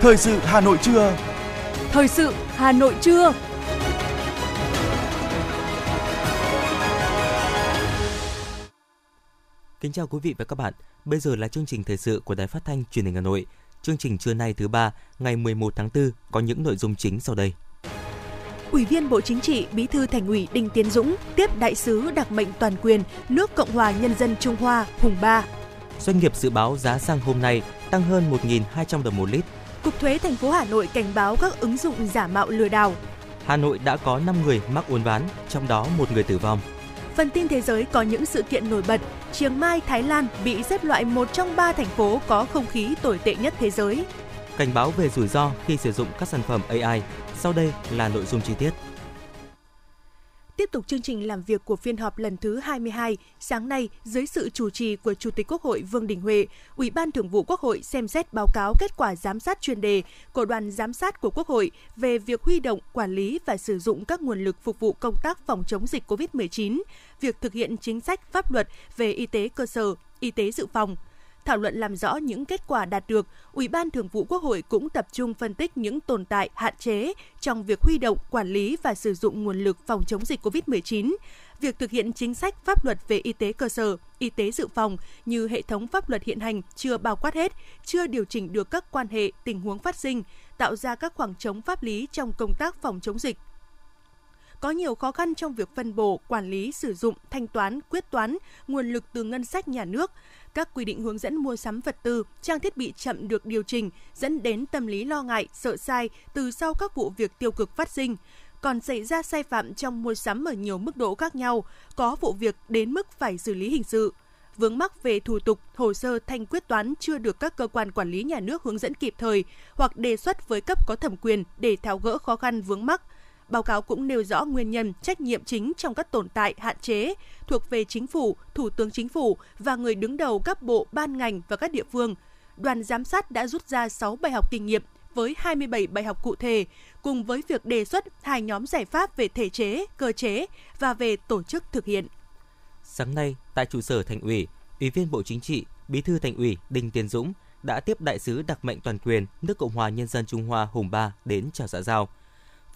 Thời sự Hà Nội trưa. Thời sự Hà Nội trưa. Kính chào quý vị và các bạn. Bây giờ là chương trình thời sự của Đài Phát thanh Truyền hình Hà Nội. Chương trình trưa nay thứ ba, ngày 11 tháng 4 có những nội dung chính sau đây. Ủy viên Bộ Chính trị, Bí thư Thành ủy Đinh Tiến Dũng tiếp đại sứ đặc mệnh toàn quyền nước Cộng hòa Nhân dân Trung Hoa Hùng Ba. Doanh nghiệp dự báo giá xăng hôm nay tăng hơn 1.200 đồng một lít. Cục thuế thành phố Hà Nội cảnh báo các ứng dụng giả mạo lừa đảo. Hà Nội đã có 5 người mắc uốn ván, trong đó một người tử vong. Phần tin thế giới có những sự kiện nổi bật. Chiang Mai, Thái Lan bị xếp loại một trong ba thành phố có không khí tồi tệ nhất thế giới. Cảnh báo về rủi ro khi sử dụng các sản phẩm AI. Sau đây là nội dung chi tiết. Tiếp tục chương trình làm việc của phiên họp lần thứ 22, sáng nay, dưới sự chủ trì của Chủ tịch Quốc hội Vương Đình Huệ, Ủy ban Thường vụ Quốc hội xem xét báo cáo kết quả giám sát chuyên đề của đoàn giám sát của Quốc hội về việc huy động, quản lý và sử dụng các nguồn lực phục vụ công tác phòng chống dịch COVID-19, việc thực hiện chính sách pháp luật về y tế cơ sở, y tế dự phòng, Thảo luận làm rõ những kết quả đạt được, Ủy ban Thường vụ Quốc hội cũng tập trung phân tích những tồn tại, hạn chế trong việc huy động, quản lý và sử dụng nguồn lực phòng chống dịch COVID-19, việc thực hiện chính sách pháp luật về y tế cơ sở, y tế dự phòng như hệ thống pháp luật hiện hành chưa bao quát hết, chưa điều chỉnh được các quan hệ, tình huống phát sinh, tạo ra các khoảng trống pháp lý trong công tác phòng chống dịch có nhiều khó khăn trong việc phân bổ, quản lý, sử dụng, thanh toán, quyết toán nguồn lực từ ngân sách nhà nước, các quy định hướng dẫn mua sắm vật tư, trang thiết bị chậm được điều chỉnh, dẫn đến tâm lý lo ngại, sợ sai từ sau các vụ việc tiêu cực phát sinh. Còn xảy ra sai phạm trong mua sắm ở nhiều mức độ khác nhau, có vụ việc đến mức phải xử lý hình sự. Vướng mắc về thủ tục, hồ sơ thanh quyết toán chưa được các cơ quan quản lý nhà nước hướng dẫn kịp thời hoặc đề xuất với cấp có thẩm quyền để tháo gỡ khó khăn vướng mắc – Báo cáo cũng nêu rõ nguyên nhân, trách nhiệm chính trong các tồn tại, hạn chế thuộc về chính phủ, thủ tướng chính phủ và người đứng đầu các bộ, ban ngành và các địa phương. Đoàn giám sát đã rút ra 6 bài học kinh nghiệm với 27 bài học cụ thể, cùng với việc đề xuất hai nhóm giải pháp về thể chế, cơ chế và về tổ chức thực hiện. Sáng nay, tại trụ sở Thành ủy, Ủy viên Bộ Chính trị, Bí thư Thành ủy Đinh Tiến Dũng đã tiếp đại sứ đặc mệnh toàn quyền nước Cộng hòa Nhân dân Trung Hoa Hùng Ba đến chào xã giao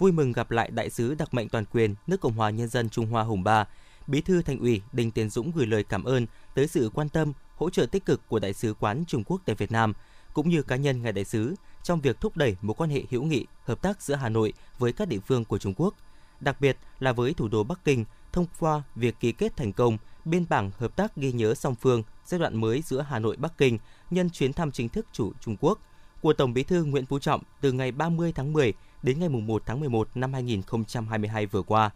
vui mừng gặp lại đại sứ đặc mệnh toàn quyền nước Cộng hòa Nhân dân Trung Hoa Hùng Ba. Bí thư Thành ủy Đinh Tiến Dũng gửi lời cảm ơn tới sự quan tâm, hỗ trợ tích cực của đại sứ quán Trung Quốc tại Việt Nam cũng như cá nhân ngài đại sứ trong việc thúc đẩy mối quan hệ hữu nghị, hợp tác giữa Hà Nội với các địa phương của Trung Quốc, đặc biệt là với thủ đô Bắc Kinh thông qua việc ký kết thành công biên bản hợp tác ghi nhớ song phương giai đoạn mới giữa Hà Nội Bắc Kinh nhân chuyến thăm chính thức chủ Trung Quốc của Tổng Bí thư Nguyễn Phú Trọng từ ngày 30 tháng 10 đến ngày 1 tháng 11 năm 2022 vừa qua.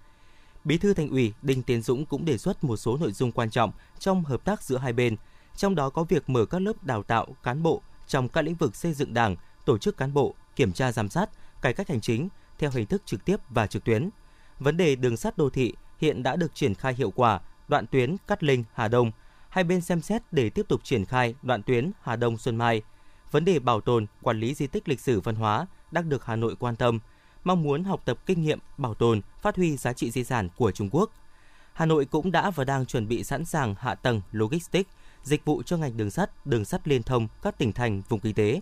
Bí thư Thành ủy Đinh Tiến Dũng cũng đề xuất một số nội dung quan trọng trong hợp tác giữa hai bên, trong đó có việc mở các lớp đào tạo cán bộ trong các lĩnh vực xây dựng Đảng, tổ chức cán bộ, kiểm tra giám sát, cải cách hành chính theo hình thức trực tiếp và trực tuyến. Vấn đề đường sắt đô thị hiện đã được triển khai hiệu quả, đoạn tuyến Cát Linh Hà Đông, hai bên xem xét để tiếp tục triển khai đoạn tuyến Hà Đông Xuân Mai. Vấn đề bảo tồn, quản lý di tích lịch sử văn hóa đang được Hà Nội quan tâm, mong muốn học tập kinh nghiệm, bảo tồn, phát huy giá trị di sản của Trung Quốc. Hà Nội cũng đã và đang chuẩn bị sẵn sàng hạ tầng logistics, dịch vụ cho ngành đường sắt, đường sắt liên thông các tỉnh thành vùng kinh tế.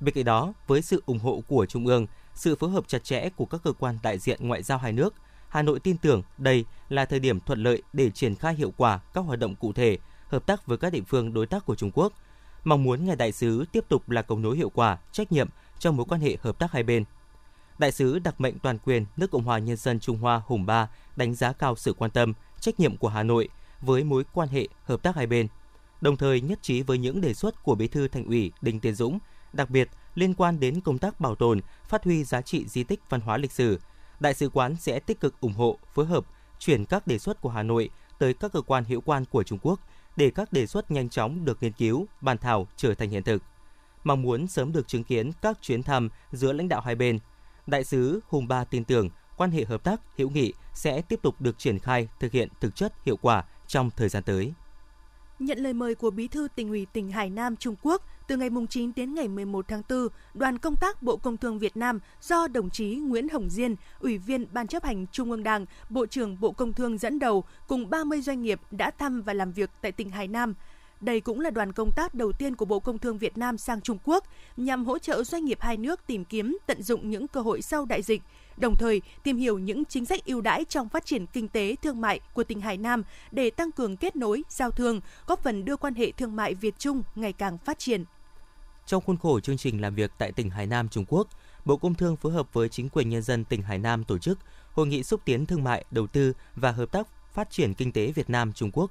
Bên cạnh đó, với sự ủng hộ của Trung ương, sự phối hợp chặt chẽ của các cơ quan đại diện ngoại giao hai nước, Hà Nội tin tưởng đây là thời điểm thuận lợi để triển khai hiệu quả các hoạt động cụ thể, hợp tác với các địa phương đối tác của Trung Quốc. Mong muốn ngài đại sứ tiếp tục là cầu nối hiệu quả, trách nhiệm trong mối quan hệ hợp tác hai bên. Đại sứ đặc mệnh toàn quyền nước Cộng hòa Nhân dân Trung Hoa Hùng Ba đánh giá cao sự quan tâm, trách nhiệm của Hà Nội với mối quan hệ hợp tác hai bên, đồng thời nhất trí với những đề xuất của Bí thư Thành ủy Đinh Tiến Dũng, đặc biệt liên quan đến công tác bảo tồn, phát huy giá trị di tích văn hóa lịch sử. Đại sứ quán sẽ tích cực ủng hộ, phối hợp chuyển các đề xuất của Hà Nội tới các cơ quan hữu quan của Trung Quốc để các đề xuất nhanh chóng được nghiên cứu, bàn thảo trở thành hiện thực mong muốn sớm được chứng kiến các chuyến thăm giữa lãnh đạo hai bên. Đại sứ Hùng Ba tin tưởng quan hệ hợp tác hữu nghị sẽ tiếp tục được triển khai thực hiện thực chất hiệu quả trong thời gian tới. Nhận lời mời của Bí thư tỉnh ủy tỉnh Hải Nam Trung Quốc, từ ngày 9 đến ngày 11 tháng 4, đoàn công tác Bộ Công Thương Việt Nam do đồng chí Nguyễn Hồng Diên, Ủy viên Ban chấp hành Trung ương Đảng, Bộ trưởng Bộ Công Thương dẫn đầu cùng 30 doanh nghiệp đã thăm và làm việc tại tỉnh Hải Nam. Đây cũng là đoàn công tác đầu tiên của Bộ Công Thương Việt Nam sang Trung Quốc nhằm hỗ trợ doanh nghiệp hai nước tìm kiếm tận dụng những cơ hội sau đại dịch, đồng thời tìm hiểu những chính sách ưu đãi trong phát triển kinh tế thương mại của tỉnh Hải Nam để tăng cường kết nối, giao thương, góp phần đưa quan hệ thương mại Việt Trung ngày càng phát triển. Trong khuôn khổ chương trình làm việc tại tỉnh Hải Nam, Trung Quốc, Bộ Công Thương phối hợp với chính quyền nhân dân tỉnh Hải Nam tổ chức Hội nghị xúc tiến thương mại, đầu tư và hợp tác phát triển kinh tế Việt Nam Trung Quốc.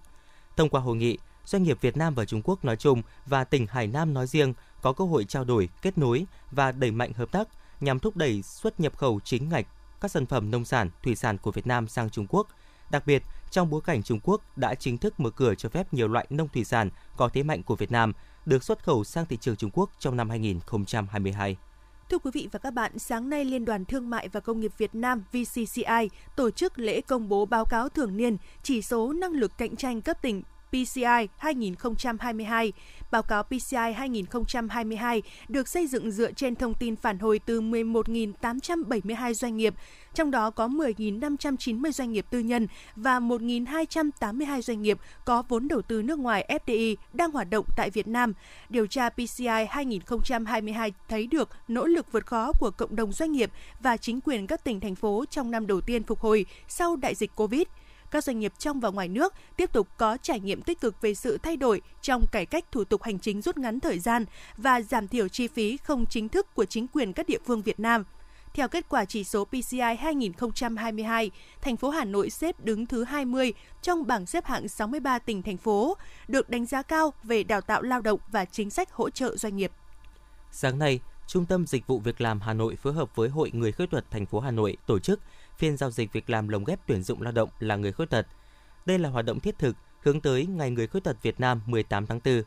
Thông qua hội nghị, doanh nghiệp Việt Nam và Trung Quốc nói chung và tỉnh Hải Nam nói riêng có cơ hội trao đổi, kết nối và đẩy mạnh hợp tác nhằm thúc đẩy xuất nhập khẩu chính ngạch các sản phẩm nông sản, thủy sản của Việt Nam sang Trung Quốc. Đặc biệt, trong bối cảnh Trung Quốc đã chính thức mở cửa cho phép nhiều loại nông thủy sản có thế mạnh của Việt Nam được xuất khẩu sang thị trường Trung Quốc trong năm 2022. Thưa quý vị và các bạn, sáng nay Liên đoàn Thương mại và Công nghiệp Việt Nam VCCI tổ chức lễ công bố báo cáo thường niên chỉ số năng lực cạnh tranh cấp tỉnh PCI 2022. Báo cáo PCI 2022 được xây dựng dựa trên thông tin phản hồi từ 11.872 doanh nghiệp, trong đó có 10.590 doanh nghiệp tư nhân và 1.282 doanh nghiệp có vốn đầu tư nước ngoài FDI đang hoạt động tại Việt Nam. Điều tra PCI 2022 thấy được nỗ lực vượt khó của cộng đồng doanh nghiệp và chính quyền các tỉnh thành phố trong năm đầu tiên phục hồi sau đại dịch Covid các doanh nghiệp trong và ngoài nước tiếp tục có trải nghiệm tích cực về sự thay đổi trong cải cách thủ tục hành chính rút ngắn thời gian và giảm thiểu chi phí không chính thức của chính quyền các địa phương Việt Nam. Theo kết quả chỉ số PCI 2022, thành phố Hà Nội xếp đứng thứ 20 trong bảng xếp hạng 63 tỉnh thành phố, được đánh giá cao về đào tạo lao động và chính sách hỗ trợ doanh nghiệp. Sáng nay, Trung tâm Dịch vụ Việc làm Hà Nội phối hợp với Hội Người khuyết tật thành phố Hà Nội tổ chức phiên giao dịch việc làm lồng ghép tuyển dụng lao động là người khuyết tật. Đây là hoạt động thiết thực hướng tới Ngày Người khuyết tật Việt Nam 18 tháng 4.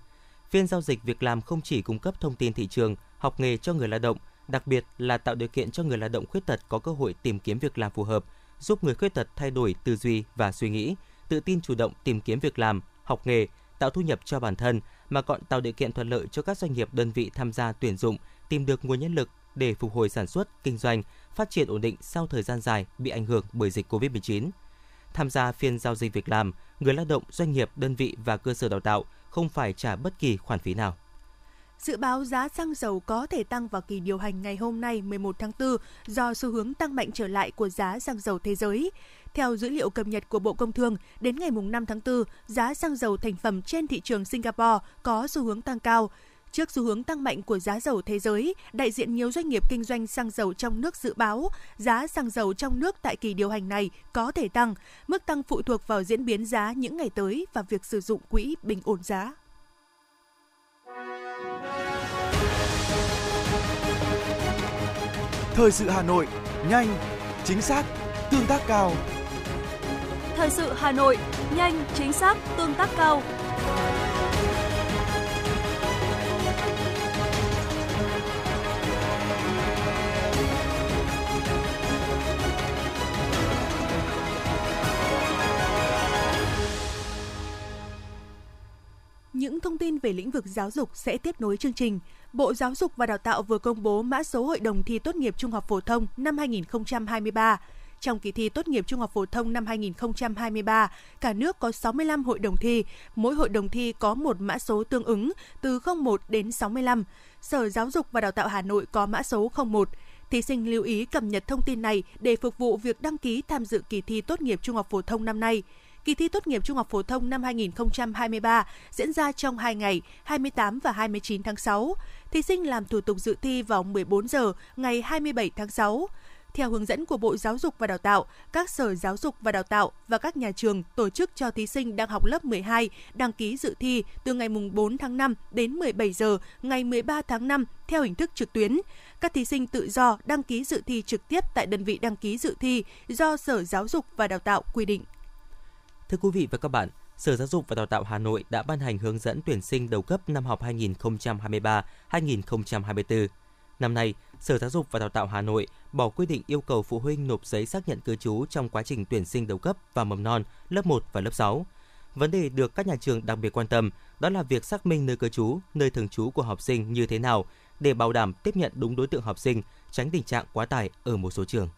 Phiên giao dịch việc làm không chỉ cung cấp thông tin thị trường, học nghề cho người lao động, đặc biệt là tạo điều kiện cho người lao động khuyết tật có cơ hội tìm kiếm việc làm phù hợp, giúp người khuyết tật thay đổi tư duy và suy nghĩ, tự tin chủ động tìm kiếm việc làm, học nghề, tạo thu nhập cho bản thân mà còn tạo điều kiện thuận lợi cho các doanh nghiệp đơn vị tham gia tuyển dụng tìm được nguồn nhân lực để phục hồi sản xuất, kinh doanh, phát triển ổn định sau thời gian dài bị ảnh hưởng bởi dịch COVID-19. Tham gia phiên giao dịch việc làm, người lao động, doanh nghiệp, đơn vị và cơ sở đào tạo không phải trả bất kỳ khoản phí nào. Dự báo giá xăng dầu có thể tăng vào kỳ điều hành ngày hôm nay 11 tháng 4 do xu hướng tăng mạnh trở lại của giá xăng dầu thế giới. Theo dữ liệu cập nhật của Bộ Công Thương, đến ngày 5 tháng 4, giá xăng dầu thành phẩm trên thị trường Singapore có xu hướng tăng cao. Trước xu hướng tăng mạnh của giá dầu thế giới, đại diện nhiều doanh nghiệp kinh doanh xăng dầu trong nước dự báo giá xăng dầu trong nước tại kỳ điều hành này có thể tăng. Mức tăng phụ thuộc vào diễn biến giá những ngày tới và việc sử dụng quỹ bình ổn giá. Thời sự Hà Nội, nhanh, chính xác, tương tác cao. Thời sự Hà Nội, nhanh, chính xác, tương tác cao. Về lĩnh vực giáo dục sẽ tiếp nối chương trình. Bộ Giáo dục và Đào tạo vừa công bố mã số hội đồng thi tốt nghiệp trung học phổ thông năm 2023. Trong kỳ thi tốt nghiệp trung học phổ thông năm 2023, cả nước có 65 hội đồng thi, mỗi hội đồng thi có một mã số tương ứng từ 01 đến 65. Sở Giáo dục và Đào tạo Hà Nội có mã số 01. Thí sinh lưu ý cập nhật thông tin này để phục vụ việc đăng ký tham dự kỳ thi tốt nghiệp trung học phổ thông năm nay kỳ thi tốt nghiệp trung học phổ thông năm 2023 diễn ra trong 2 ngày, 28 và 29 tháng 6. Thí sinh làm thủ tục dự thi vào 14 giờ ngày 27 tháng 6. Theo hướng dẫn của Bộ Giáo dục và Đào tạo, các sở giáo dục và đào tạo và các nhà trường tổ chức cho thí sinh đang học lớp 12 đăng ký dự thi từ ngày 4 tháng 5 đến 17 giờ ngày 13 tháng 5 theo hình thức trực tuyến. Các thí sinh tự do đăng ký dự thi trực tiếp tại đơn vị đăng ký dự thi do Sở Giáo dục và Đào tạo quy định. Thưa quý vị và các bạn, Sở Giáo dục và Đào tạo Hà Nội đã ban hành hướng dẫn tuyển sinh đầu cấp năm học 2023-2024. Năm nay, Sở Giáo dục và Đào tạo Hà Nội bỏ quy định yêu cầu phụ huynh nộp giấy xác nhận cư trú trong quá trình tuyển sinh đầu cấp và mầm non, lớp 1 và lớp 6. Vấn đề được các nhà trường đặc biệt quan tâm đó là việc xác minh nơi cư trú, nơi thường trú của học sinh như thế nào để bảo đảm tiếp nhận đúng đối tượng học sinh, tránh tình trạng quá tải ở một số trường.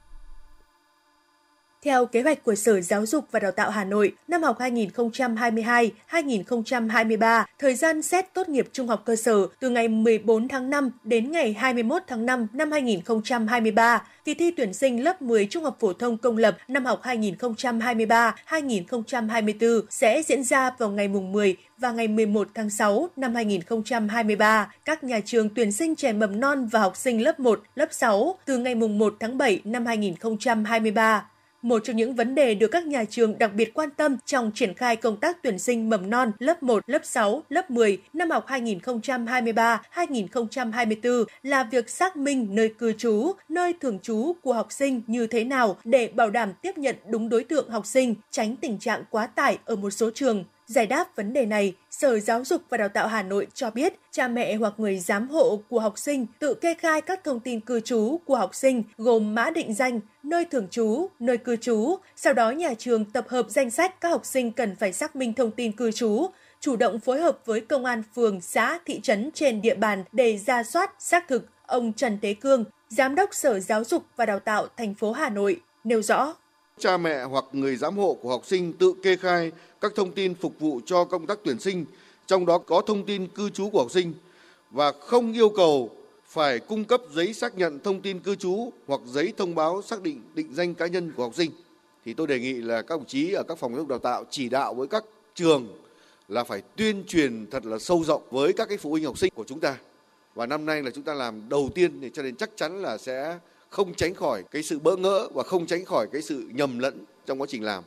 Theo kế hoạch của Sở Giáo dục và Đào tạo Hà Nội, năm học 2022-2023, thời gian xét tốt nghiệp trung học cơ sở từ ngày 14 tháng 5 đến ngày 21 tháng 5 năm 2023. Kỳ thi tuyển sinh lớp 10 trung học phổ thông công lập năm học 2023-2024 sẽ diễn ra vào ngày mùng 10 và ngày 11 tháng 6 năm 2023. Các nhà trường tuyển sinh trẻ mầm non và học sinh lớp 1, lớp 6 từ ngày mùng 1 tháng 7 năm 2023. Một trong những vấn đề được các nhà trường đặc biệt quan tâm trong triển khai công tác tuyển sinh mầm non lớp 1, lớp 6, lớp 10 năm học 2023-2024 là việc xác minh nơi cư trú, nơi thường trú của học sinh như thế nào để bảo đảm tiếp nhận đúng đối tượng học sinh, tránh tình trạng quá tải ở một số trường. Giải đáp vấn đề này, Sở Giáo dục và Đào tạo Hà Nội cho biết cha mẹ hoặc người giám hộ của học sinh tự kê khai các thông tin cư trú của học sinh gồm mã định danh, nơi thường trú, nơi cư trú. Sau đó nhà trường tập hợp danh sách các học sinh cần phải xác minh thông tin cư trú, chủ động phối hợp với công an phường, xã, thị trấn trên địa bàn để ra soát, xác thực. Ông Trần Thế Cương, Giám đốc Sở Giáo dục và Đào tạo thành phố Hà Nội, nêu rõ. Cha mẹ hoặc người giám hộ của học sinh tự kê khai các thông tin phục vụ cho công tác tuyển sinh, trong đó có thông tin cư trú của học sinh và không yêu cầu phải cung cấp giấy xác nhận thông tin cư trú hoặc giấy thông báo xác định định danh cá nhân của học sinh. Thì tôi đề nghị là các đồng chí ở các phòng giáo dục đào tạo chỉ đạo với các trường là phải tuyên truyền thật là sâu rộng với các cái phụ huynh học sinh của chúng ta. Và năm nay là chúng ta làm đầu tiên thì cho nên chắc chắn là sẽ không tránh khỏi cái sự bỡ ngỡ và không tránh khỏi cái sự nhầm lẫn trong quá trình làm.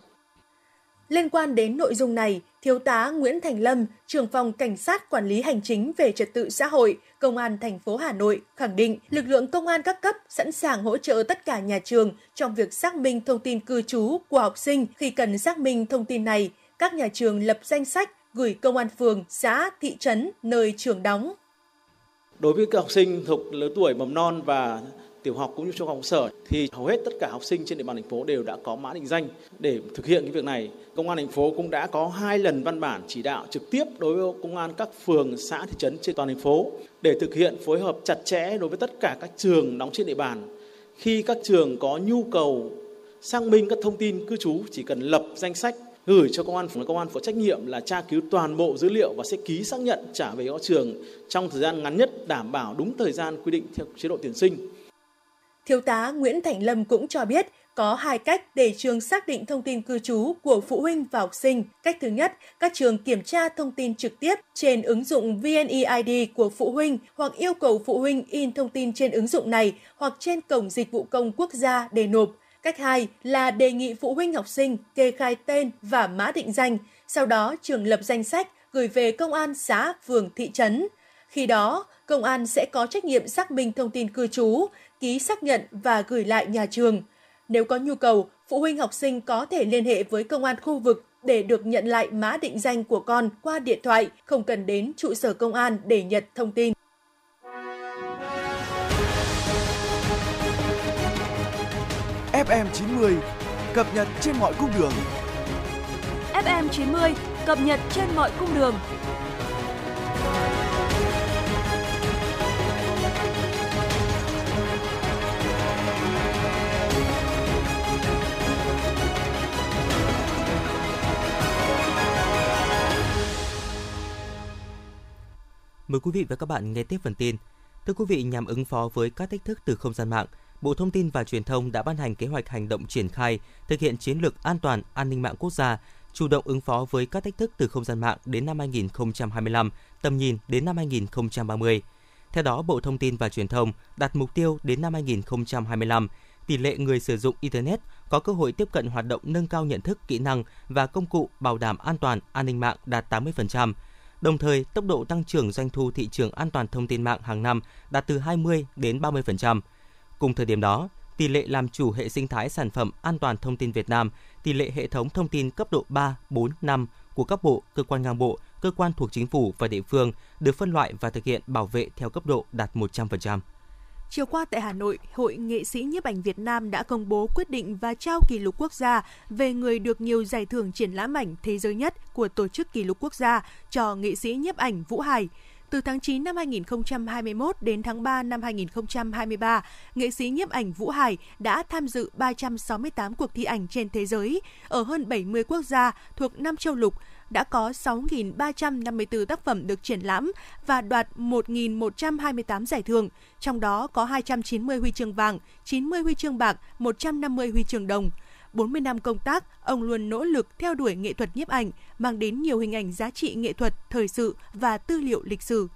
Liên quan đến nội dung này, Thiếu tá Nguyễn Thành Lâm, trưởng phòng Cảnh sát Quản lý Hành chính về Trật tự xã hội, Công an thành phố Hà Nội khẳng định lực lượng công an các cấp sẵn sàng hỗ trợ tất cả nhà trường trong việc xác minh thông tin cư trú của học sinh khi cần xác minh thông tin này. Các nhà trường lập danh sách gửi công an phường, xã, thị trấn nơi trường đóng. Đối với các học sinh thuộc lứa tuổi mầm non và tiểu học cũng như trung học sở thì hầu hết tất cả học sinh trên địa bàn thành phố đều đã có mã định danh để thực hiện cái việc này. Công an thành phố cũng đã có hai lần văn bản chỉ đạo trực tiếp đối với công an các phường, xã, thị trấn trên toàn thành phố để thực hiện phối hợp chặt chẽ đối với tất cả các trường đóng trên địa bàn. Khi các trường có nhu cầu xác minh các thông tin cư trú chỉ cần lập danh sách gửi cho công an phường công an có trách nhiệm là tra cứu toàn bộ dữ liệu và sẽ ký xác nhận trả về cho trường trong thời gian ngắn nhất đảm bảo đúng thời gian quy định theo chế độ tuyển sinh Thiếu tá Nguyễn Thành Lâm cũng cho biết có hai cách để trường xác định thông tin cư trú của phụ huynh và học sinh. Cách thứ nhất, các trường kiểm tra thông tin trực tiếp trên ứng dụng VNeID của phụ huynh hoặc yêu cầu phụ huynh in thông tin trên ứng dụng này hoặc trên cổng dịch vụ công quốc gia để nộp. Cách hai là đề nghị phụ huynh học sinh kê khai tên và mã định danh, sau đó trường lập danh sách gửi về công an xã, phường, thị trấn. Khi đó, công an sẽ có trách nhiệm xác minh thông tin cư trú, ký xác nhận và gửi lại nhà trường. Nếu có nhu cầu, phụ huynh học sinh có thể liên hệ với công an khu vực để được nhận lại mã định danh của con qua điện thoại, không cần đến trụ sở công an để nhận thông tin. FM 90 cập nhật trên mọi cung đường. FM 90 cập nhật trên mọi cung đường. Mời quý vị và các bạn nghe tiếp phần tin. Thưa quý vị, nhằm ứng phó với các thách thức từ không gian mạng, Bộ Thông tin và Truyền thông đã ban hành kế hoạch hành động triển khai thực hiện chiến lược an toàn an ninh mạng quốc gia, chủ động ứng phó với các thách thức từ không gian mạng đến năm 2025, tầm nhìn đến năm 2030. Theo đó, Bộ Thông tin và Truyền thông đặt mục tiêu đến năm 2025, tỷ lệ người sử dụng Internet có cơ hội tiếp cận hoạt động nâng cao nhận thức, kỹ năng và công cụ bảo đảm an toàn an ninh mạng đạt 80%, Đồng thời, tốc độ tăng trưởng doanh thu thị trường an toàn thông tin mạng hàng năm đạt từ 20 đến 30%. Cùng thời điểm đó, tỷ lệ làm chủ hệ sinh thái sản phẩm an toàn thông tin Việt Nam, tỷ lệ hệ thống thông tin cấp độ 3, 4, 5 của các bộ, cơ quan ngang bộ, cơ quan thuộc chính phủ và địa phương được phân loại và thực hiện bảo vệ theo cấp độ đạt 100%. Chiều qua tại Hà Nội, Hội Nghệ sĩ nhiếp ảnh Việt Nam đã công bố quyết định và trao kỷ lục quốc gia về người được nhiều giải thưởng triển lãm ảnh thế giới nhất của Tổ chức Kỷ lục Quốc gia cho nghệ sĩ nhiếp ảnh Vũ Hải. Từ tháng 9 năm 2021 đến tháng 3 năm 2023, nghệ sĩ nhiếp ảnh Vũ Hải đã tham dự 368 cuộc thi ảnh trên thế giới ở hơn 70 quốc gia thuộc 5 châu lục, đã có 6.354 tác phẩm được triển lãm và đoạt 1.128 giải thưởng, trong đó có 290 huy chương vàng, 90 huy chương bạc, 150 huy chương đồng. 40 năm công tác, ông luôn nỗ lực theo đuổi nghệ thuật nhiếp ảnh, mang đến nhiều hình ảnh giá trị nghệ thuật, thời sự và tư liệu lịch sử.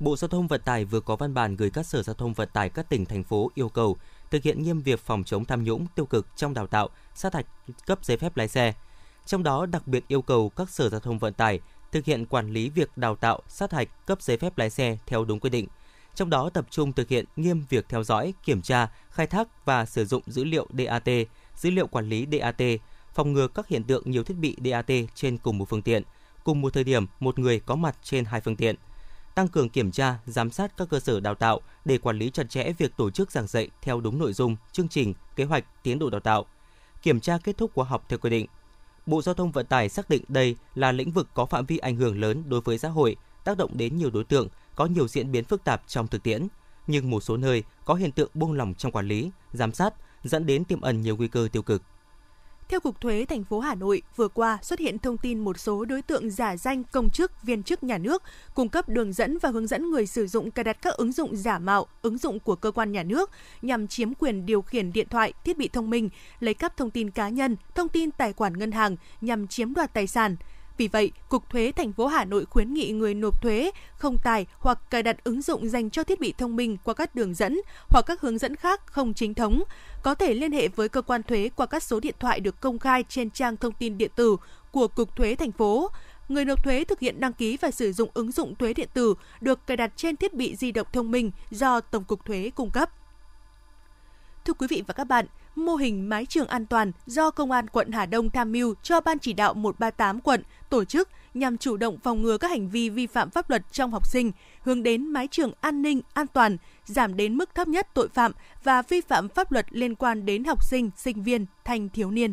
Bộ Giao thông Vận tải vừa có văn bản gửi các sở giao thông vận tải các tỉnh thành phố yêu cầu thực hiện nghiêm việc phòng chống tham nhũng tiêu cực trong đào tạo, sát hạch cấp giấy phép lái xe. Trong đó đặc biệt yêu cầu các sở giao thông vận tải thực hiện quản lý việc đào tạo, sát hạch cấp giấy phép lái xe theo đúng quy định. Trong đó tập trung thực hiện nghiêm việc theo dõi, kiểm tra, khai thác và sử dụng dữ liệu DAT, dữ liệu quản lý DAT, phòng ngừa các hiện tượng nhiều thiết bị DAT trên cùng một phương tiện, cùng một thời điểm một người có mặt trên hai phương tiện. Tăng cường kiểm tra, giám sát các cơ sở đào tạo để quản lý chặt chẽ việc tổ chức giảng dạy theo đúng nội dung, chương trình, kế hoạch, tiến độ đào tạo. Kiểm tra kết thúc khóa học theo quy định. Bộ Giao thông Vận tải xác định đây là lĩnh vực có phạm vi ảnh hưởng lớn đối với xã hội, tác động đến nhiều đối tượng, có nhiều diễn biến phức tạp trong thực tiễn, nhưng một số nơi có hiện tượng buông lỏng trong quản lý, giám sát, dẫn đến tiềm ẩn nhiều nguy cơ tiêu cực. Theo Cục Thuế thành phố Hà Nội, vừa qua xuất hiện thông tin một số đối tượng giả danh công chức, viên chức nhà nước cung cấp đường dẫn và hướng dẫn người sử dụng cài đặt các ứng dụng giả mạo, ứng dụng của cơ quan nhà nước nhằm chiếm quyền điều khiển điện thoại, thiết bị thông minh, lấy cắp thông tin cá nhân, thông tin tài khoản ngân hàng nhằm chiếm đoạt tài sản. Vì vậy, Cục Thuế thành phố Hà Nội khuyến nghị người nộp thuế không tải hoặc cài đặt ứng dụng dành cho thiết bị thông minh qua các đường dẫn hoặc các hướng dẫn khác không chính thống, có thể liên hệ với cơ quan thuế qua các số điện thoại được công khai trên trang thông tin điện tử của Cục Thuế thành phố. Người nộp thuế thực hiện đăng ký và sử dụng ứng dụng thuế điện tử được cài đặt trên thiết bị di động thông minh do Tổng cục Thuế cung cấp. Thưa quý vị và các bạn, mô hình mái trường an toàn do Công an quận Hà Đông tham mưu cho Ban chỉ đạo 138 quận tổ chức nhằm chủ động phòng ngừa các hành vi vi phạm pháp luật trong học sinh, hướng đến mái trường an ninh, an toàn, giảm đến mức thấp nhất tội phạm và vi phạm pháp luật liên quan đến học sinh, sinh viên, thanh thiếu niên.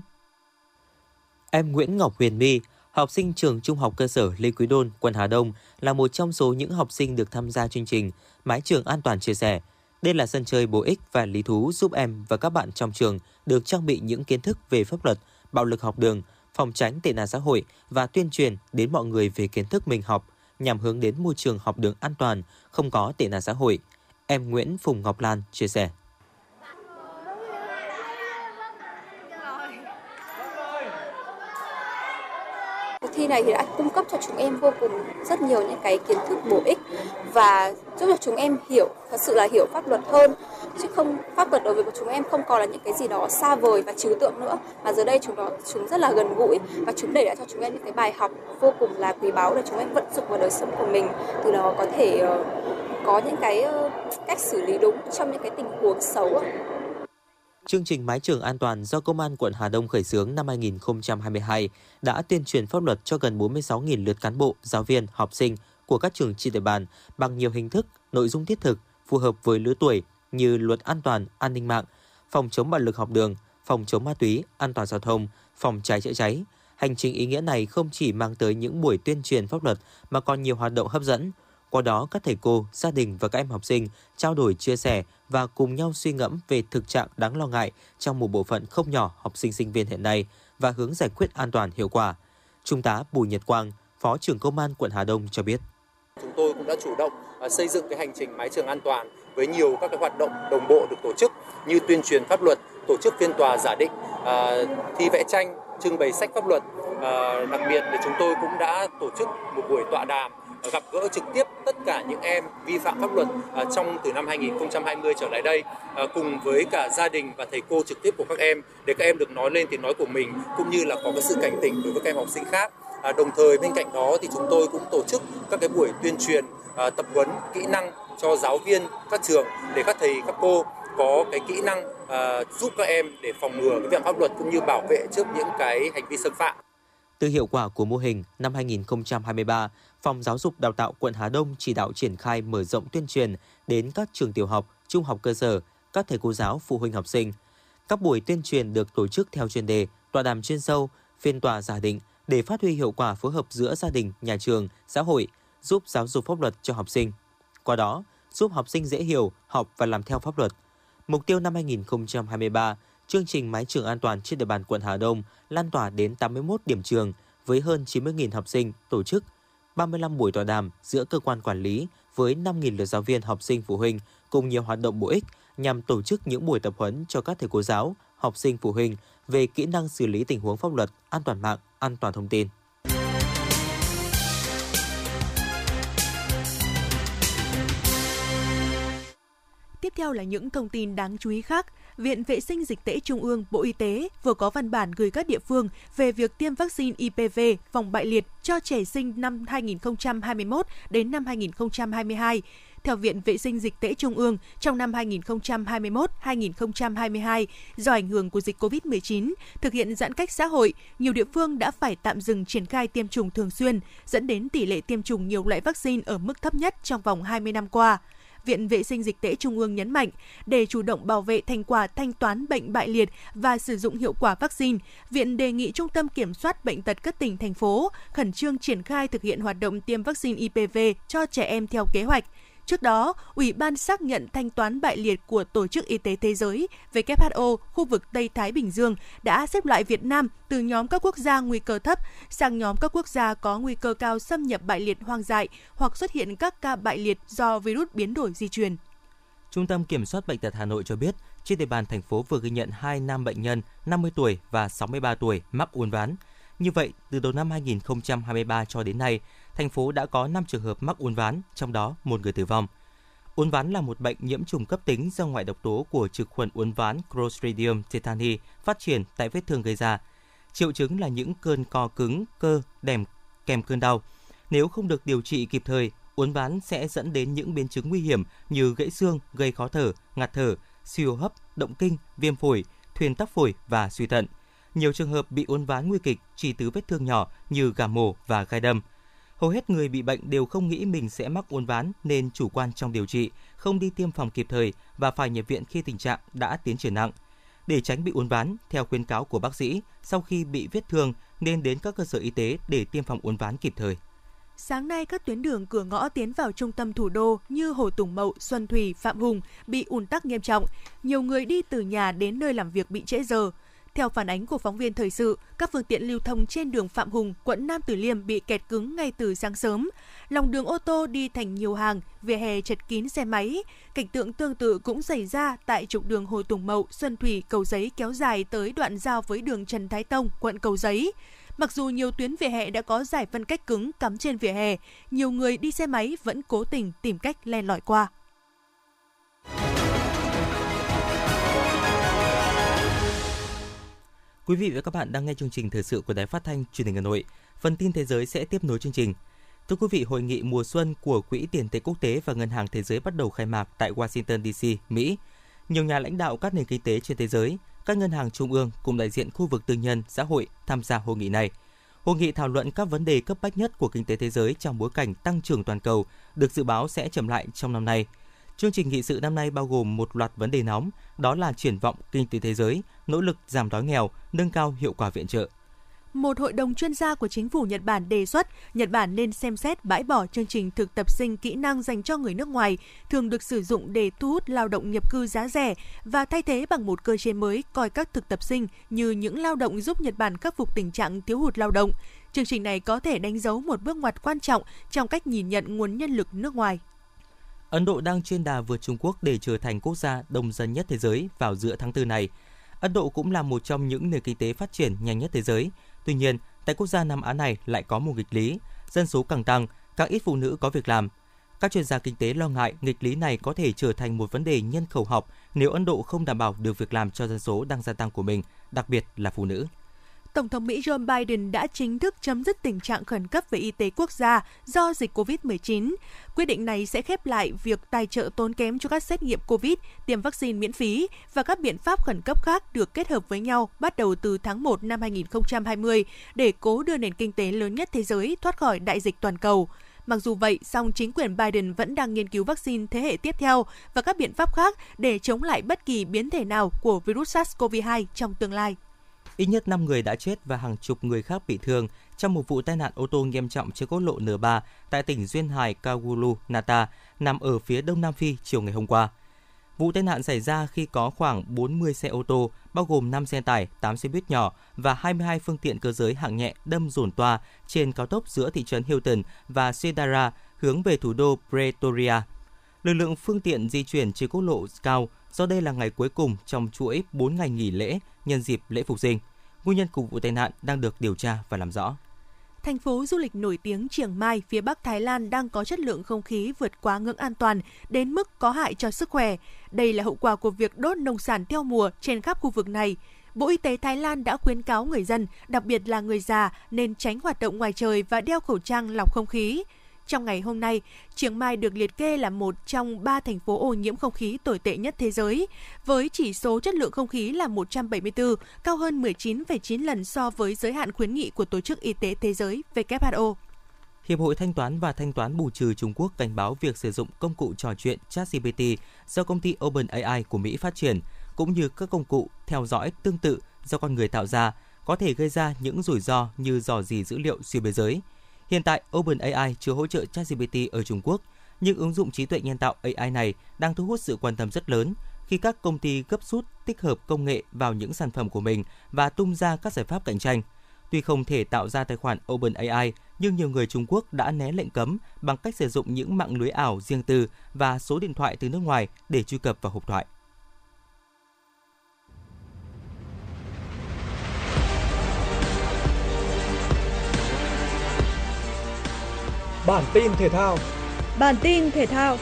Em Nguyễn Ngọc Huyền My, học sinh trường Trung học cơ sở Lê Quý Đôn, quận Hà Đông là một trong số những học sinh được tham gia chương trình Mái trường an toàn chia sẻ. Đây là sân chơi bổ ích và lý thú giúp em và các bạn trong trường được trang bị những kiến thức về pháp luật, bạo lực học đường, phòng tránh tệ nạn xã hội và tuyên truyền đến mọi người về kiến thức mình học nhằm hướng đến môi trường học đường an toàn, không có tệ nạn xã hội. Em Nguyễn Phùng Ngọc Lan chia sẻ. Thi này thì đã cung cấp cho chúng em vô cùng rất nhiều những cái kiến thức bổ ích và giúp cho chúng em hiểu, thật sự là hiểu pháp luật hơn. Chứ không, pháp luật đối với chúng em không còn là những cái gì đó xa vời và trừu tượng nữa. Mà giờ đây chúng nó, chúng rất là gần gũi và chúng để lại cho chúng em những cái bài học vô cùng là quý báu để chúng em vận dụng vào đời sống của mình. Từ đó có thể ờ, có những cái ờ, cách xử lý đúng trong những cái tình huống xấu Chương trình Mái trường an toàn do Công an quận Hà Đông khởi xướng năm 2022 đã tuyên truyền pháp luật cho gần 46.000 lượt cán bộ, giáo viên, học sinh của các trường trên địa bàn bằng nhiều hình thức, nội dung thiết thực, phù hợp với lứa tuổi như luật an toàn, an ninh mạng, phòng chống bạo lực học đường, phòng chống ma túy, an toàn giao thông, phòng cháy chữa cháy. Hành trình ý nghĩa này không chỉ mang tới những buổi tuyên truyền pháp luật mà còn nhiều hoạt động hấp dẫn. Qua đó, các thầy cô, gia đình và các em học sinh trao đổi chia sẻ và cùng nhau suy ngẫm về thực trạng đáng lo ngại trong một bộ phận không nhỏ học sinh sinh viên hiện nay và hướng giải quyết an toàn hiệu quả. Trung tá Bùi Nhật Quang, Phó trưởng Công an quận Hà Đông cho biết. Chúng tôi cũng đã chủ động à, xây dựng cái hành trình mái trường an toàn với nhiều các cái hoạt động đồng bộ được tổ chức như tuyên truyền pháp luật, tổ chức phiên tòa giả định, à, thi vẽ tranh, trưng bày sách pháp luật. À, đặc biệt thì chúng tôi cũng đã tổ chức một buổi tọa đàm gặp gỡ trực tiếp tất cả những em vi phạm pháp luật à, trong từ năm 2020 trở lại đây à, cùng với cả gia đình và thầy cô trực tiếp của các em để các em được nói lên tiếng nói của mình cũng như là có cái sự cảnh tỉnh đối với các em học sinh khác À, đồng thời bên cạnh đó thì chúng tôi cũng tổ chức các cái buổi tuyên truyền à, tập huấn kỹ năng cho giáo viên các trường để các thầy các cô có cái kỹ năng à, giúp các em để phòng ngừa cái vi phạm pháp luật cũng như bảo vệ trước những cái hành vi xâm phạm. Từ hiệu quả của mô hình, năm 2023, Phòng Giáo dục Đào tạo quận Hà Đông chỉ đạo triển khai mở rộng tuyên truyền đến các trường tiểu học, trung học cơ sở, các thầy cô giáo, phụ huynh học sinh. Các buổi tuyên truyền được tổ chức theo chuyên đề, tọa đàm chuyên sâu, phiên tòa giả định để phát huy hiệu quả phối hợp giữa gia đình, nhà trường, xã hội, giúp giáo dục pháp luật cho học sinh. Qua đó, giúp học sinh dễ hiểu, học và làm theo pháp luật. Mục tiêu năm 2023, chương trình Mái trường an toàn trên địa bàn quận Hà Đông lan tỏa đến 81 điểm trường với hơn 90.000 học sinh tổ chức 35 buổi tọa đàm giữa cơ quan quản lý với 5.000 lượt giáo viên học sinh phụ huynh cùng nhiều hoạt động bổ ích nhằm tổ chức những buổi tập huấn cho các thầy cô giáo, học sinh phụ huynh về kỹ năng xử lý tình huống pháp luật, an toàn mạng, an toàn thông tin. Tiếp theo là những thông tin đáng chú ý khác. Viện Vệ sinh Dịch tễ Trung ương, Bộ Y tế vừa có văn bản gửi các địa phương về việc tiêm vaccine IPV phòng bại liệt cho trẻ sinh năm 2021 đến năm 2022. Theo Viện Vệ sinh Dịch tễ Trung ương, trong năm 2021-2022, do ảnh hưởng của dịch COVID-19, thực hiện giãn cách xã hội, nhiều địa phương đã phải tạm dừng triển khai tiêm chủng thường xuyên, dẫn đến tỷ lệ tiêm chủng nhiều loại vaccine ở mức thấp nhất trong vòng 20 năm qua. Viện Vệ sinh Dịch tễ Trung ương nhấn mạnh, để chủ động bảo vệ thành quả thanh toán bệnh bại liệt và sử dụng hiệu quả vaccine, Viện đề nghị Trung tâm Kiểm soát Bệnh tật các tỉnh, thành phố khẩn trương triển khai thực hiện hoạt động tiêm vaccine IPV cho trẻ em theo kế hoạch. Trước đó, Ủy ban xác nhận thanh toán bại liệt của Tổ chức Y tế Thế giới WHO khu vực Tây Thái Bình Dương đã xếp loại Việt Nam từ nhóm các quốc gia nguy cơ thấp sang nhóm các quốc gia có nguy cơ cao xâm nhập bại liệt hoang dại hoặc xuất hiện các ca bại liệt do virus biến đổi di truyền. Trung tâm Kiểm soát Bệnh tật Hà Nội cho biết, trên địa bàn thành phố vừa ghi nhận hai nam bệnh nhân 50 tuổi và 63 tuổi mắc uốn ván. Như vậy, từ đầu năm 2023 cho đến nay, thành phố đã có 5 trường hợp mắc uốn ván, trong đó một người tử vong. Uốn ván là một bệnh nhiễm trùng cấp tính do ngoại độc tố của trực khuẩn uốn ván Clostridium tetani phát triển tại vết thương gây ra. Triệu chứng là những cơn co cứng, cơ, đèm kèm cơn đau. Nếu không được điều trị kịp thời, uốn ván sẽ dẫn đến những biến chứng nguy hiểm như gãy xương, gây khó thở, ngạt thở, suy hô hấp, động kinh, viêm phổi, thuyền tắc phổi và suy thận. Nhiều trường hợp bị uốn ván nguy kịch chỉ từ vết thương nhỏ như gà mổ và gai đâm – Hầu hết người bị bệnh đều không nghĩ mình sẽ mắc uốn ván nên chủ quan trong điều trị, không đi tiêm phòng kịp thời và phải nhập viện khi tình trạng đã tiến triển nặng. Để tránh bị uốn ván, theo khuyến cáo của bác sĩ, sau khi bị vết thương nên đến các cơ sở y tế để tiêm phòng uốn ván kịp thời. Sáng nay, các tuyến đường cửa ngõ tiến vào trung tâm thủ đô như Hồ Tùng Mậu, Xuân Thủy, Phạm Hùng bị ùn tắc nghiêm trọng. Nhiều người đi từ nhà đến nơi làm việc bị trễ giờ. Theo phản ánh của phóng viên thời sự, các phương tiện lưu thông trên đường Phạm Hùng, quận Nam Từ Liêm bị kẹt cứng ngay từ sáng sớm. Lòng đường ô tô đi thành nhiều hàng, vỉa hè chật kín xe máy. Cảnh tượng tương tự cũng xảy ra tại trục đường Hồ Tùng Mậu, Xuân Thủy, Cầu Giấy kéo dài tới đoạn giao với đường Trần Thái Tông, quận Cầu Giấy. Mặc dù nhiều tuyến vỉa hè đã có giải phân cách cứng cắm trên vỉa hè, nhiều người đi xe máy vẫn cố tình tìm cách len lỏi qua. Quý vị và các bạn đang nghe chương trình thời sự của Đài Phát thanh Truyền hình Hà Nội. Phần tin thế giới sẽ tiếp nối chương trình. Thưa quý vị, hội nghị mùa xuân của Quỹ tiền tệ quốc tế và Ngân hàng Thế giới bắt đầu khai mạc tại Washington DC, Mỹ. Nhiều nhà lãnh đạo các nền kinh tế trên thế giới, các ngân hàng trung ương cùng đại diện khu vực tư nhân, xã hội tham gia hội nghị này. Hội nghị thảo luận các vấn đề cấp bách nhất của kinh tế thế giới trong bối cảnh tăng trưởng toàn cầu được dự báo sẽ chậm lại trong năm nay – Chương trình nghị sự năm nay bao gồm một loạt vấn đề nóng, đó là triển vọng kinh tế thế giới, nỗ lực giảm đói nghèo, nâng cao hiệu quả viện trợ. Một hội đồng chuyên gia của chính phủ Nhật Bản đề xuất Nhật Bản nên xem xét bãi bỏ chương trình thực tập sinh kỹ năng dành cho người nước ngoài, thường được sử dụng để thu hút lao động nhập cư giá rẻ và thay thế bằng một cơ chế mới coi các thực tập sinh như những lao động giúp Nhật Bản khắc phục tình trạng thiếu hụt lao động. Chương trình này có thể đánh dấu một bước ngoặt quan trọng trong cách nhìn nhận nguồn nhân lực nước ngoài. Ấn Độ đang trên đà vượt Trung Quốc để trở thành quốc gia đông dân nhất thế giới vào giữa tháng 4 này. Ấn Độ cũng là một trong những nền kinh tế phát triển nhanh nhất thế giới. Tuy nhiên, tại quốc gia Nam Á này lại có một nghịch lý, dân số càng tăng, càng ít phụ nữ có việc làm. Các chuyên gia kinh tế lo ngại nghịch lý này có thể trở thành một vấn đề nhân khẩu học nếu Ấn Độ không đảm bảo được việc làm cho dân số đang gia tăng của mình, đặc biệt là phụ nữ. Tổng thống Mỹ Joe Biden đã chính thức chấm dứt tình trạng khẩn cấp về y tế quốc gia do dịch COVID-19. Quyết định này sẽ khép lại việc tài trợ tốn kém cho các xét nghiệm COVID, tiêm vaccine miễn phí và các biện pháp khẩn cấp khác được kết hợp với nhau bắt đầu từ tháng 1 năm 2020 để cố đưa nền kinh tế lớn nhất thế giới thoát khỏi đại dịch toàn cầu. Mặc dù vậy, song chính quyền Biden vẫn đang nghiên cứu vaccine thế hệ tiếp theo và các biện pháp khác để chống lại bất kỳ biến thể nào của virus SARS-CoV-2 trong tương lai. Ít nhất 5 người đã chết và hàng chục người khác bị thương trong một vụ tai nạn ô tô nghiêm trọng trên quốc lộ N3 tại tỉnh duyên hải Kawulu, Nata, nằm ở phía đông Nam Phi chiều ngày hôm qua. Vụ tai nạn xảy ra khi có khoảng 40 xe ô tô, bao gồm 5 xe tải, 8 xe buýt nhỏ và 22 phương tiện cơ giới hạng nhẹ đâm dồn toa trên cao tốc giữa thị trấn Hilton và Sedara hướng về thủ đô Pretoria. Lực lượng phương tiện di chuyển trên quốc lộ cao do đây là ngày cuối cùng trong chuỗi 4 ngày nghỉ lễ nhân dịp lễ phục sinh. Nguyên nhân của vụ tai nạn đang được điều tra và làm rõ. Thành phố du lịch nổi tiếng Chiang Mai, phía Bắc Thái Lan đang có chất lượng không khí vượt quá ngưỡng an toàn đến mức có hại cho sức khỏe. Đây là hậu quả của việc đốt nông sản theo mùa trên khắp khu vực này. Bộ Y tế Thái Lan đã khuyến cáo người dân, đặc biệt là người già, nên tránh hoạt động ngoài trời và đeo khẩu trang lọc không khí. Trong ngày hôm nay, Chiang Mai được liệt kê là một trong ba thành phố ô nhiễm không khí tồi tệ nhất thế giới, với chỉ số chất lượng không khí là 174, cao hơn 19,9 lần so với giới hạn khuyến nghị của Tổ chức Y tế Thế giới WHO. Hiệp hội Thanh toán và Thanh toán bù trừ Trung Quốc cảnh báo việc sử dụng công cụ trò chuyện ChatGPT do công ty OpenAI của Mỹ phát triển, cũng như các công cụ theo dõi tương tự do con người tạo ra, có thể gây ra những rủi ro như dò dỉ dữ liệu xuyên biên giới. Hiện tại, OpenAI chưa hỗ trợ ChatGPT ở Trung Quốc, nhưng ứng dụng trí tuệ nhân tạo AI này đang thu hút sự quan tâm rất lớn khi các công ty gấp rút tích hợp công nghệ vào những sản phẩm của mình và tung ra các giải pháp cạnh tranh. Tuy không thể tạo ra tài khoản OpenAI, nhưng nhiều người Trung Quốc đã né lệnh cấm bằng cách sử dụng những mạng lưới ảo riêng tư và số điện thoại từ nước ngoài để truy cập vào hộp thoại. Bản tin thể thao. Bản tin thể thao.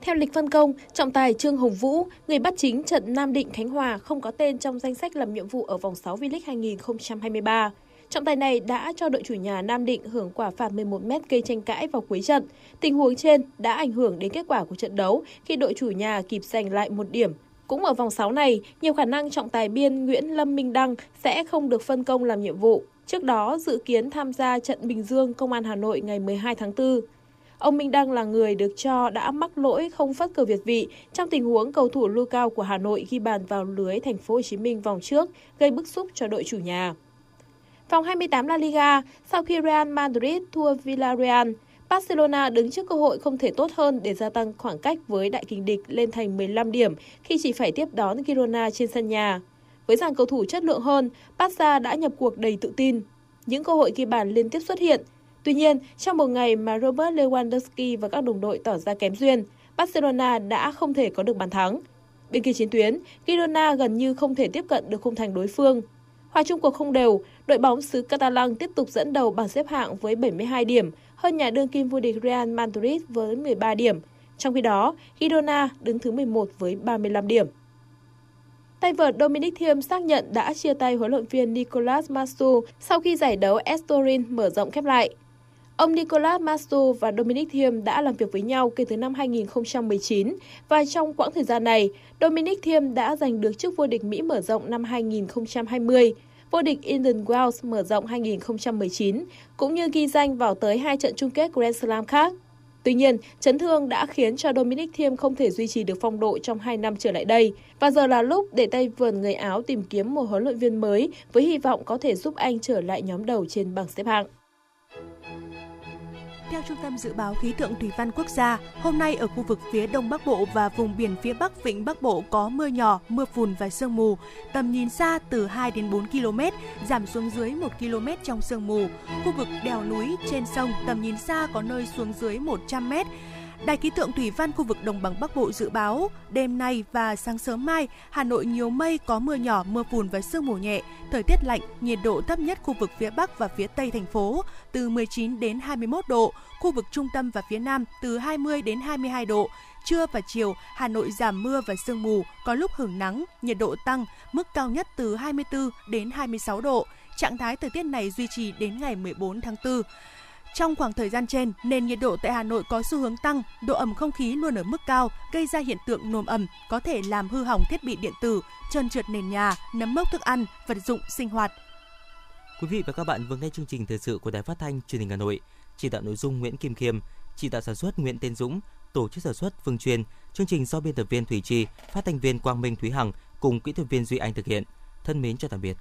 Theo lịch phân công, trọng tài Trương Hồng Vũ, người bắt chính trận Nam Định Khánh Hòa không có tên trong danh sách làm nhiệm vụ ở vòng 6 V-League 2023. Trọng tài này đã cho đội chủ nhà Nam Định hưởng quả phạt 11 mét gây tranh cãi vào cuối trận. Tình huống trên đã ảnh hưởng đến kết quả của trận đấu khi đội chủ nhà kịp giành lại một điểm cũng ở vòng 6 này, nhiều khả năng trọng tài biên Nguyễn Lâm Minh Đăng sẽ không được phân công làm nhiệm vụ. Trước đó, dự kiến tham gia trận Bình Dương Công an Hà Nội ngày 12 tháng 4. Ông Minh Đăng là người được cho đã mắc lỗi không phát cờ Việt vị trong tình huống cầu thủ lưu cao của Hà Nội ghi bàn vào lưới thành phố Hồ Chí Minh vòng trước, gây bức xúc cho đội chủ nhà. Vòng 28 La Liga, sau khi Real Madrid thua Villarreal, Barcelona đứng trước cơ hội không thể tốt hơn để gia tăng khoảng cách với đại kình địch lên thành 15 điểm khi chỉ phải tiếp đón Girona trên sân nhà. Với dàn cầu thủ chất lượng hơn, Barca đã nhập cuộc đầy tự tin. Những cơ hội ghi bàn liên tiếp xuất hiện. Tuy nhiên, trong một ngày mà Robert Lewandowski và các đồng đội tỏ ra kém duyên, Barcelona đã không thể có được bàn thắng. Bên kia chiến tuyến, Girona gần như không thể tiếp cận được khung thành đối phương. Hòa chung cuộc không đều, đội bóng xứ Catalan tiếp tục dẫn đầu bảng xếp hạng với 72 điểm, hơn nhà đương kim vô địch Real Madrid với 13 điểm. Trong khi đó, Girona đứng thứ 11 với 35 điểm. Tay vợt Dominic Thiem xác nhận đã chia tay huấn luyện viên Nicolas Masu sau khi giải đấu Estoril mở rộng khép lại. Ông Nicolas Masu và Dominic Thiem đã làm việc với nhau kể từ năm 2019 và trong quãng thời gian này, Dominic Thiem đã giành được chức vô địch Mỹ mở rộng năm 2020 vô địch Indian Wells mở rộng 2019, cũng như ghi danh vào tới hai trận chung kết Grand Slam khác. Tuy nhiên, chấn thương đã khiến cho Dominic Thiem không thể duy trì được phong độ trong 2 năm trở lại đây. Và giờ là lúc để tay vườn người Áo tìm kiếm một huấn luyện viên mới với hy vọng có thể giúp anh trở lại nhóm đầu trên bảng xếp hạng. Theo Trung tâm Dự báo Khí tượng Thủy văn Quốc gia, hôm nay ở khu vực phía Đông Bắc Bộ và vùng biển phía Bắc Vịnh Bắc Bộ có mưa nhỏ, mưa phùn và sương mù. Tầm nhìn xa từ 2 đến 4 km, giảm xuống dưới 1 km trong sương mù. Khu vực đèo núi trên sông tầm nhìn xa có nơi xuống dưới 100 m. Đài khí tượng thủy văn khu vực đồng bằng Bắc Bộ dự báo đêm nay và sáng sớm mai, Hà Nội nhiều mây có mưa nhỏ, mưa phùn và sương mù nhẹ, thời tiết lạnh, nhiệt độ thấp nhất khu vực phía Bắc và phía Tây thành phố từ 19 đến 21 độ, khu vực trung tâm và phía Nam từ 20 đến 22 độ. Trưa và chiều, Hà Nội giảm mưa và sương mù, có lúc hưởng nắng, nhiệt độ tăng, mức cao nhất từ 24 đến 26 độ. Trạng thái thời tiết này duy trì đến ngày 14 tháng 4. Trong khoảng thời gian trên, nền nhiệt độ tại Hà Nội có xu hướng tăng, độ ẩm không khí luôn ở mức cao, gây ra hiện tượng nồm ẩm, có thể làm hư hỏng thiết bị điện tử, trơn trượt nền nhà, nấm mốc thức ăn, vật dụng sinh hoạt. Quý vị và các bạn vừa nghe chương trình thời sự của Đài Phát thanh Truyền hình Hà Nội. chỉ đạo nội dung Nguyễn Kim Khiêm, chỉ đạo sản xuất Nguyễn Tiến Dũng, tổ chức sản xuất Phương Truyền, chương trình do biên tập viên Thủy Trì, phát thanh viên Quang Minh Thúy Hằng cùng kỹ thuật viên Duy Anh thực hiện. Thân mến chào tạm biệt.